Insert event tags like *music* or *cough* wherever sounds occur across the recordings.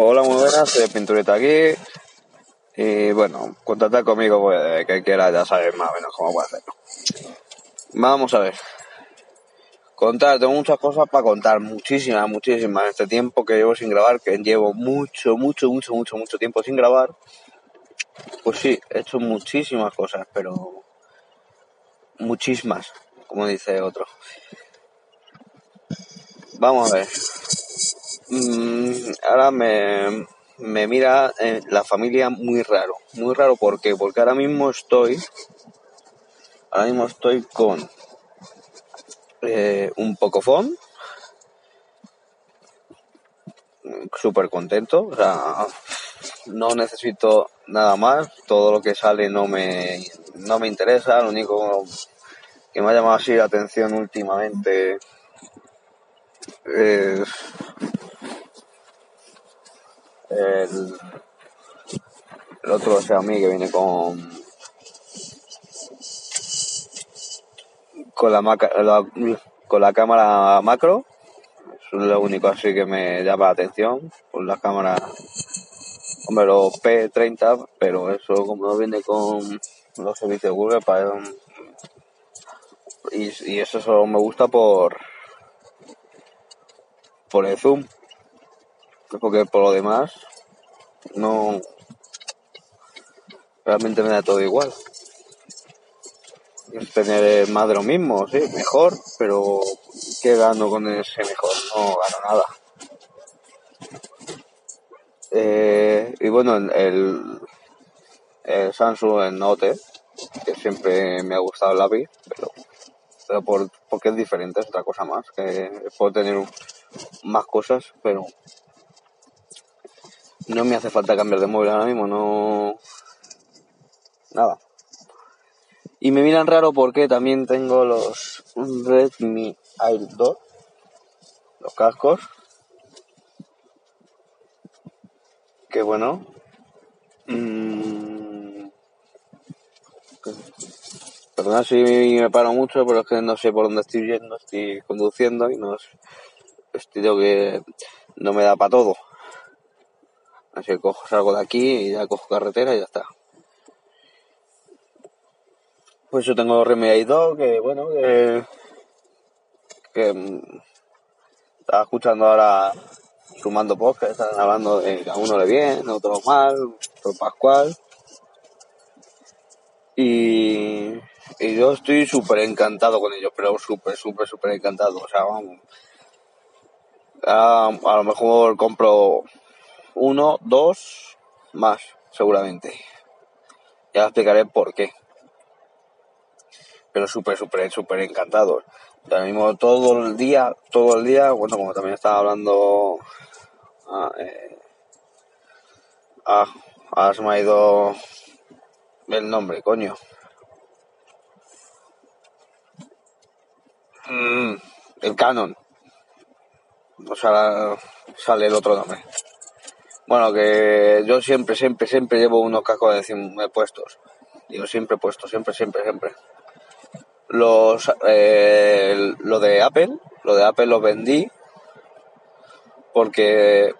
Hola, muy buenas, soy Pinturita aquí. Y bueno, contactar conmigo, pues, que quiera, ya sabes más o menos cómo puede hacerlo. Vamos a ver. Contar, tengo muchas cosas para contar, muchísimas, muchísimas. En este tiempo que llevo sin grabar, que llevo mucho, mucho, mucho, mucho, mucho tiempo sin grabar. Pues sí, he hecho muchísimas cosas, pero muchísimas, como dice otro. Vamos a ver. Mm, ahora me, mira eh, la familia muy raro. Muy raro, ¿por qué? Porque ahora mismo estoy. Ahora mismo estoy con eh, un Pocofón. Súper contento. O sea, no necesito nada más. Todo lo que sale no me, no me interesa. Lo único que me ha llamado así la atención últimamente es el, el otro Xiaomi que viene con con la, con la cámara macro. Es lo único así que me llama la atención. Con la cámara hombre los P30 pero eso como no viene con los servicios de Google para y, y eso solo me gusta por por el zoom porque por lo demás no realmente me da todo igual. Tener más de lo mismo sí mejor pero qué gano con ese mejor no gano nada. Eh, y bueno el, el Samsung el Note que siempre me ha gustado el lápiz pero pero por, porque es diferente es otra cosa más que puedo tener más cosas pero no me hace falta cambiar de móvil ahora mismo no. Nada. Y me miran raro porque también tengo los Redmi Air 2 los cascos. Que bueno. Mm, perdona si me paro mucho pero es que no sé por dónde estoy yendo estoy conduciendo y no es- estilo que no me da para todo así cojo salgo de aquí y ya cojo carretera y ya está pues yo tengo Air 2 que bueno que mm, estaba escuchando ahora sumando podcast, están hablando de que a uno le bien, a otro mal, otro Pascual. Y, y yo estoy súper encantado con ellos, pero súper, súper, súper encantado. O sea, vamos, a, a lo mejor compro uno, dos, más, seguramente. Ya explicaré por qué. Pero súper, súper, súper encantado. Ahora mismo todo el día, todo el día, bueno, como también estaba hablando Ah, eh, ah, me ha ido el nombre, coño. Mm, el Canon. O sea, sale el otro nombre. Bueno, que yo siempre, siempre, siempre llevo unos cascos de encima puestos. Digo, siempre puestos, siempre, siempre, siempre. Los, eh, lo de Apple, lo de Apple los vendí porque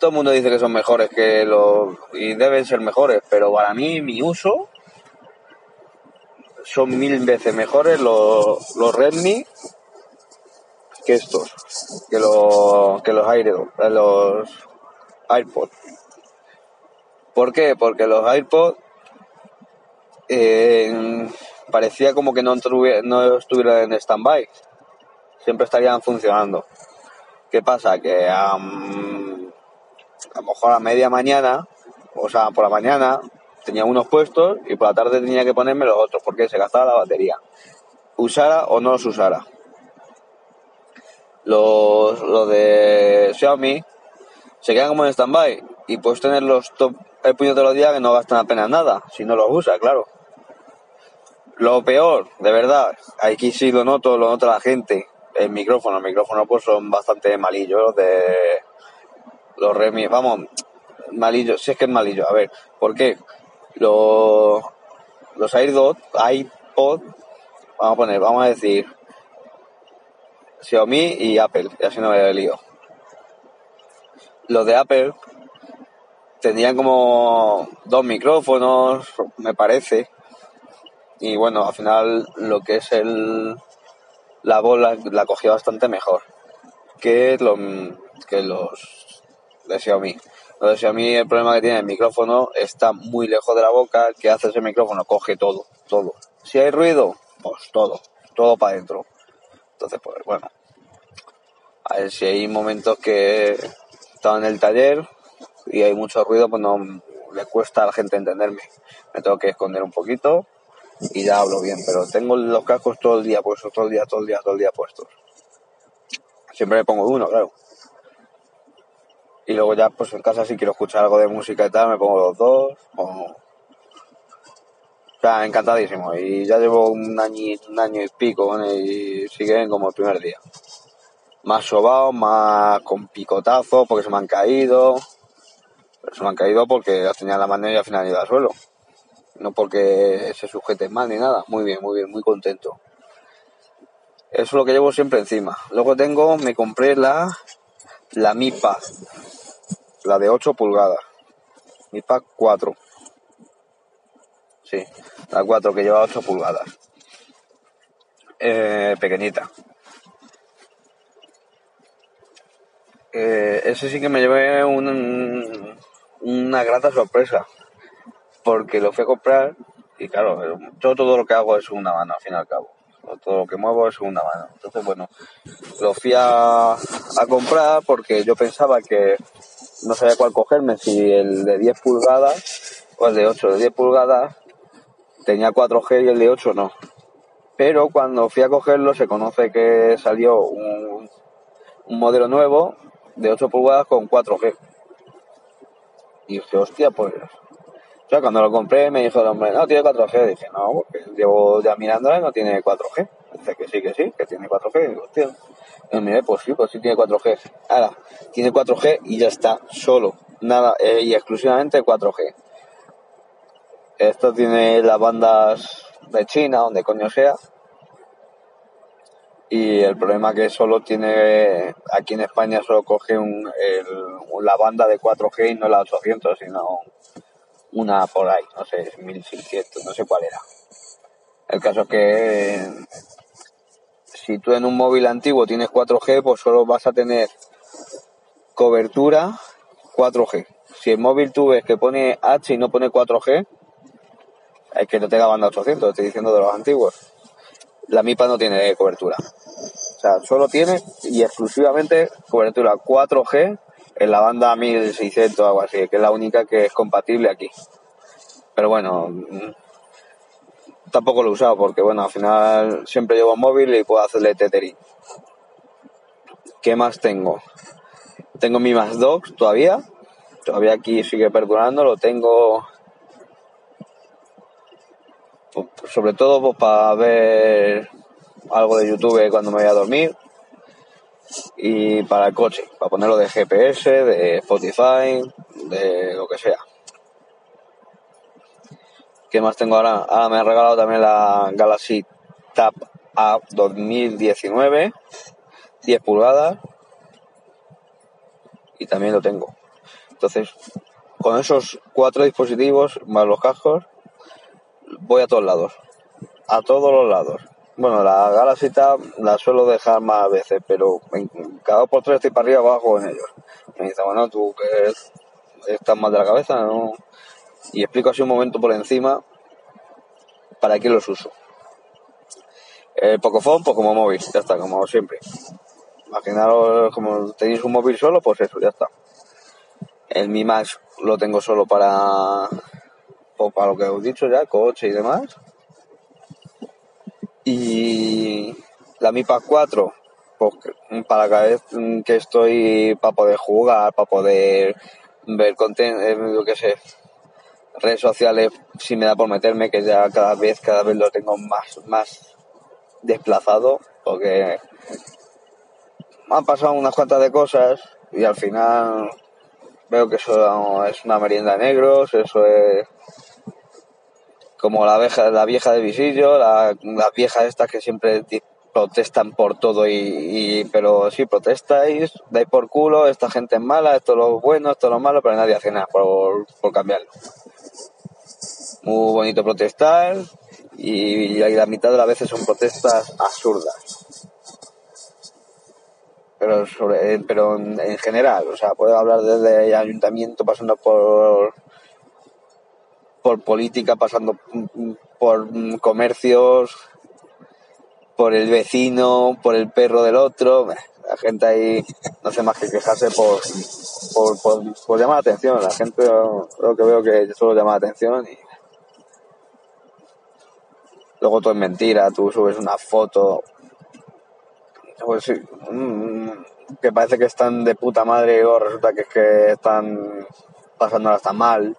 todo el mundo dice que son mejores que los y deben ser mejores, pero para mí mi uso son mil veces mejores los, los Redmi que estos, que los que los Air, los AirPods. ¿Por qué? Porque los AirPods eh, parecía como que no, no estuvieran en stand-by, siempre estarían funcionando. ¿Qué pasa? Que am, a lo mejor a media mañana, o sea, por la mañana tenía unos puestos y por la tarde tenía que ponerme los otros porque se gastaba la batería. Usara o no los usara. Los, los de Xiaomi se quedan como en stand-by y puedes tenerlos to- el puño de los días que no gastan apenas nada, si no los usas, claro. Lo peor, de verdad, aquí sí lo noto, lo nota la gente, el micrófono, el micrófono pues son bastante malillos los de los Redmi, vamos, malillos, si es que es malillo, a ver, ¿por qué? Los, los AirDot, iPod, vamos a poner, vamos a decir Xiaomi y Apple, y así no me lío. los de Apple tenían como dos micrófonos, me parece. Y bueno, al final lo que es el la bola la cogía bastante mejor que, lo, que los de Xiaomi. Los de Xiaomi el problema que tiene el micrófono está muy lejos de la boca, que hace ese micrófono, coge todo, todo. Si hay ruido, pues todo, todo para adentro. Entonces, pues bueno, a ver si hay momentos que estaba en el taller y hay mucho ruido, pues no le cuesta a la gente entenderme. Me tengo que esconder un poquito y ya hablo bien, pero tengo los cascos todo el día puestos, todo el día, todo el día, todo el día puestos. Siempre me pongo uno, claro. Y luego ya, pues en casa si quiero escuchar algo de música y tal, me pongo los dos. O, sea, encantadísimo. Y ya llevo un año, un año y pico y siguen como el primer día. Más sobados, más con picotazos porque se me han caído. Pero se me han caído porque las tenía en la mano y al final ido al suelo. No porque se sujeten mal ni nada. Muy bien, muy bien, muy contento. Eso es lo que llevo siempre encima. Luego tengo, me compré la, la Mi Pad, la de 8 pulgadas. Mi Pad 4. Sí, la 4 que lleva 8 pulgadas. Eh, pequeñita. Eh, ese sí que me llevé un, una grata sorpresa. Porque lo fui a comprar y claro, yo todo lo que hago es una mano al fin y al cabo todo lo que muevo es una mano. Entonces, bueno, lo fui a, comprar porque yo pensaba que no sabía cuál cogerme, si el de 10 pulgadas o el de 8. El de 10 pulgadas tenía 4G y el de 8 no. Pero cuando fui a cogerlo se conoce que salió un, modelo nuevo de 8 pulgadas con 4G. Y dije, hostia, pues cuando lo compré me dijo el hombre, no, tiene 4G. Dije, no, porque llevo ya mirándola y no tiene 4G. Dice que sí, que sí, que tiene 4G. Y digo, hostia. Y miré, pues sí, pues sí tiene 4G. Ahora, tiene 4G y ya está, solo. Nada, eh, y exclusivamente 4G. Esto tiene las bandas de China, donde coño sea. Y el problema que solo tiene, aquí en España solo coge un, la banda de 4G y no la 800, sino una por ahí, no sé, 1600, no sé cuál era. El caso es que si tú en un móvil antiguo tienes 4G, pues solo vas a tener cobertura 4G. Si el móvil tú ves que pone H y no pone 4G, es que no tenga banda 800, estoy diciendo de los antiguos. La MIPA no tiene cobertura. O sea, solo tiene y exclusivamente cobertura 4G en la banda 1600 o algo así, que es la única que es compatible aquí. Pero bueno, mm, tampoco lo he usado porque bueno, al final siempre llevo móvil y puedo hacerle tethering. ¿Qué más tengo? Tengo mi más todavía. Todavía aquí sigue perdurando, lo tengo sobre todo pues, para ver algo de YouTube cuando me voy a dormir y para el coche, para ponerlo de GPS, de Spotify, de lo que sea. ¿Qué más tengo ahora? Ahora me han regalado también la Galaxy Tab A 2019, 10 pulgadas, y también lo tengo. Entonces, con esos cuatro dispositivos más los cascos, voy a todos lados. A todos los lados. Bueno, la Galaxy Tab la suelo dejar más veces, pero cada dos por tres estoy para arriba abajo en ellos. Me dice, bueno, tú que estás mal de la cabeza, ¿no? Y explico así un momento por encima para qué los uso. El Pocophone, pues como móvil, ya está, como siempre. Imaginaros como tenéis un móvil solo, pues eso, ya está. El Mi Max lo tengo solo para, pues para lo que os he dicho ya, coche y demás. Y la Mi Pad 4, pues para cada vez que estoy, para poder jugar, para poder ver contenido, eh, lo que sé, redes sociales, si me da por meterme, que ya cada vez, cada vez lo tengo más, más desplazado, porque han pasado unas cuantas de cosas y al final veo que eso es una merienda de negros, eso es como la vieja, la de visillo, la, vieja estas que siempre protestan por todo y, pero sí protestáis, dais por culo, esta gente es mala, esto es lo bueno, esto es lo malo, pero nadie hace nada por, por cambiarlo. Muy bonito protestar y, la mitad de las veces son protestas absurdas. Pero sobre, pero en, en general, o sea, puedo hablar desde el ayuntamiento pasando por por política, pasando por comercios, por el vecino, por el perro del otro. La gente ahí no hace más que quejarse por, por, llamar la atención. La gente lo que veo que solo llama la atención y luego todo es mentira. Tú subes una foto pues sí, mm, que parece que están de puta madre o resulta que es que están pasándola hasta mal.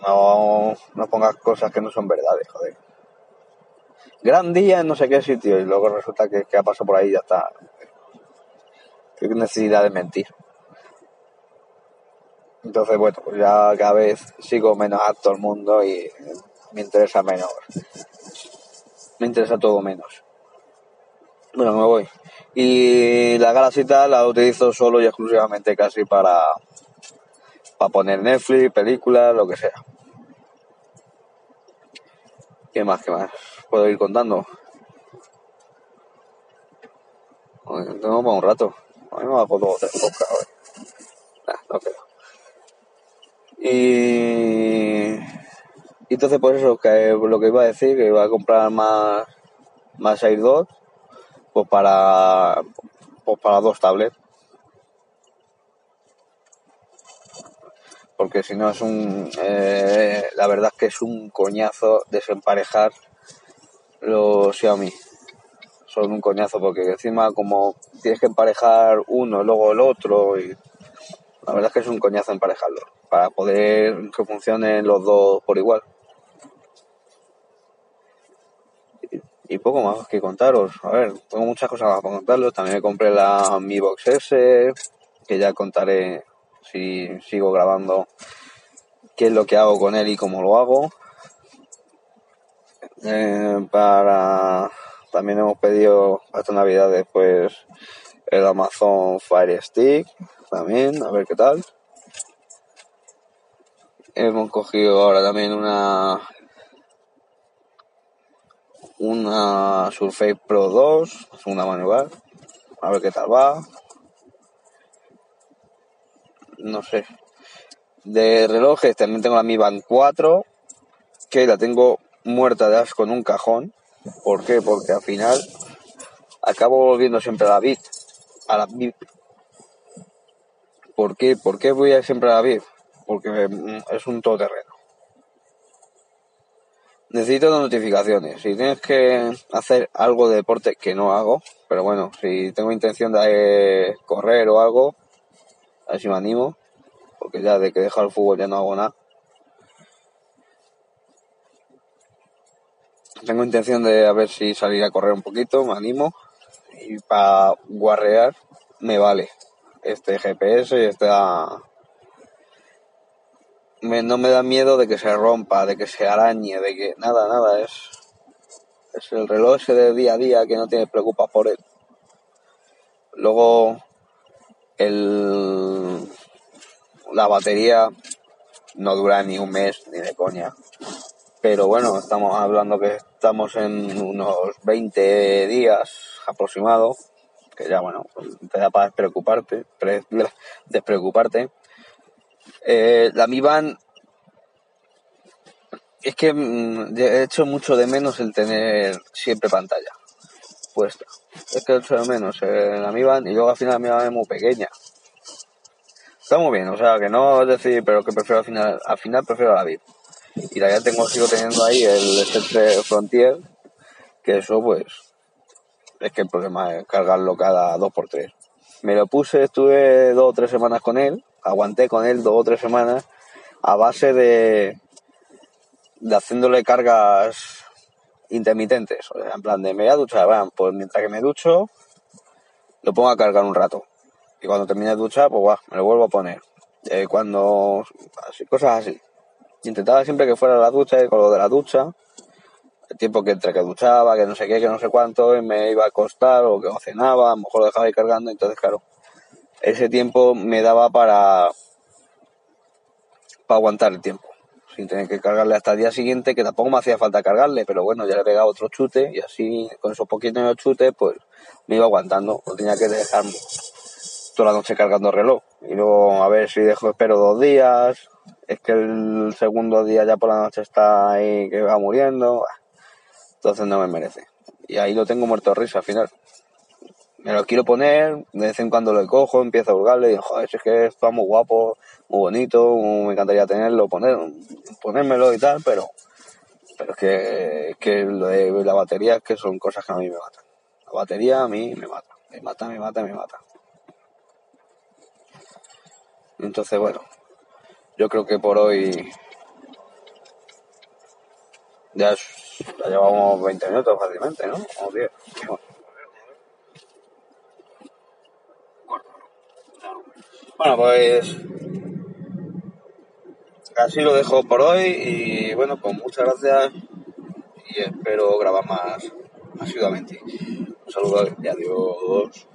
No, no pongas cosas que no son verdades, joder gran día en no sé qué sitio y luego resulta que, ha pasado por ahí y ya está. Qué necesidad de mentir. Entonces, bueno, pues ya cada vez sigo menos a todo el mundo y me interesa menos. Me interesa todo menos. Bueno, me voy. Y la Galaxy la utilizo solo y exclusivamente casi para, para poner Netflix, películas, lo que sea. ¿Qué más? ¿Qué más? puedo ir contando. Tengo para un rato. A mí me va dos tres pocas no creo. Y, y entonces por eso que lo que iba a decir que iba a comprar más más Air 2 pues para pues para dos tablets porque si no es un eh, la verdad es que es un coñazo desemparejar los Xiaomi. Son un coñazo porque encima como tienes que emparejar uno, luego el otro y la verdad es que es un coñazo emparejarlo para poder que funcionen los dos por igual. Y, poco más que contaros. A ver, tengo muchas cosas más para contaros. También me compré la Mi Box S, que ya contaré si sigo grabando qué es lo que hago con él y cómo lo hago. Eh, para también hemos pedido esta navidad después el Amazon Fire Stick también a ver qué tal hemos cogido ahora también una una Surface Pro 2 segunda manual a ver qué tal va no sé de relojes también tengo la Mi Band 4 que la tengo muerta de asco en un cajón. ¿Por qué? Porque al final acabo volviendo siempre a la vid, a la VIP. ¿Por qué? ¿Por qué voy a siempre a la VIP? Porque mm, es un todoterreno. Necesito notificaciones. Si tienes que hacer algo de deporte que no hago, pero bueno, si tengo intención de correr o algo, a ver si me animo, porque ya de que dejo el fútbol ya no hago nada. tengo intención de a ver si salir a correr un poquito, me animo. Y para guarrear me vale este GPS y esta... no me da miedo de que se rompa, de que se arañe, de que nada, nada, es, es el reloj ese de día a día que no tiene preocupa por él. Luego, el, la batería no dura ni un mes ni de coña pero bueno, estamos hablando que estamos en unos 20 días aproximado, que ya bueno, te da para despreocuparte, *laughs* despreocuparte. Eh, la Mi Band es que mm, he hecho mucho de menos el tener siempre pantalla puesta. Es que he hecho de menos eh, la Mi Band y luego al final la Mi Band es muy pequeña. Está muy bien, o sea que no es decir, pero que prefiero al final, al final prefiero la VIP y ya tengo, sigo teniendo ahí el S3 Frontier, que eso pues es que el problema es cargarlo cada 2x3. Me lo puse, estuve dos o tres semanas con él, aguanté con él dos o tres semanas a base de, de haciéndole cargas intermitentes. O sea, en plan de me voy a duchar, pues mientras que me ducho, lo pongo a cargar un rato. Y cuando termine de duchar, pues me lo vuelvo a poner. Eh, cuando, así, cosas así. Intentaba siempre que fuera la ducha y con lo de la ducha, El tiempo que entre que duchaba, que no sé qué, que no sé cuánto, y me iba a acostar o que cenaba, a lo mejor lo dejaba ahí cargando, entonces claro, ese tiempo me daba para, para aguantar el tiempo, sin tener que cargarle hasta el día siguiente, que tampoco me hacía falta cargarle, pero bueno, ya le pegaba otro chute y así con esos poquitos chutes, pues me iba aguantando, no tenía que dejar toda la noche cargando el reloj. Y luego a ver si dejo, espero dos días, es que el segundo día ya por la noche está ahí que va muriendo, entonces no me merece. Y ahí lo tengo muerto de risa al final. Me lo quiero poner, de vez en cuando lo cojo, empiezo a hurgarle y digo, joder, es que está muy guapo, bonito, me encantaría tenerlo, poner, ponérmelo y tal, pero, pero es que, que lo de la batería es que son cosas que a mí me matan. La batería a mí me mata, me mata, me mata, me mata. Entonces, bueno, yo creo que por hoy ya, ya llevamos 20 minutos fácilmente, ¿no? O 10. Bueno, pues así lo dejo por hoy y bueno, pues muchas gracias y espero grabar más asiduamente. Un saludo y adiós.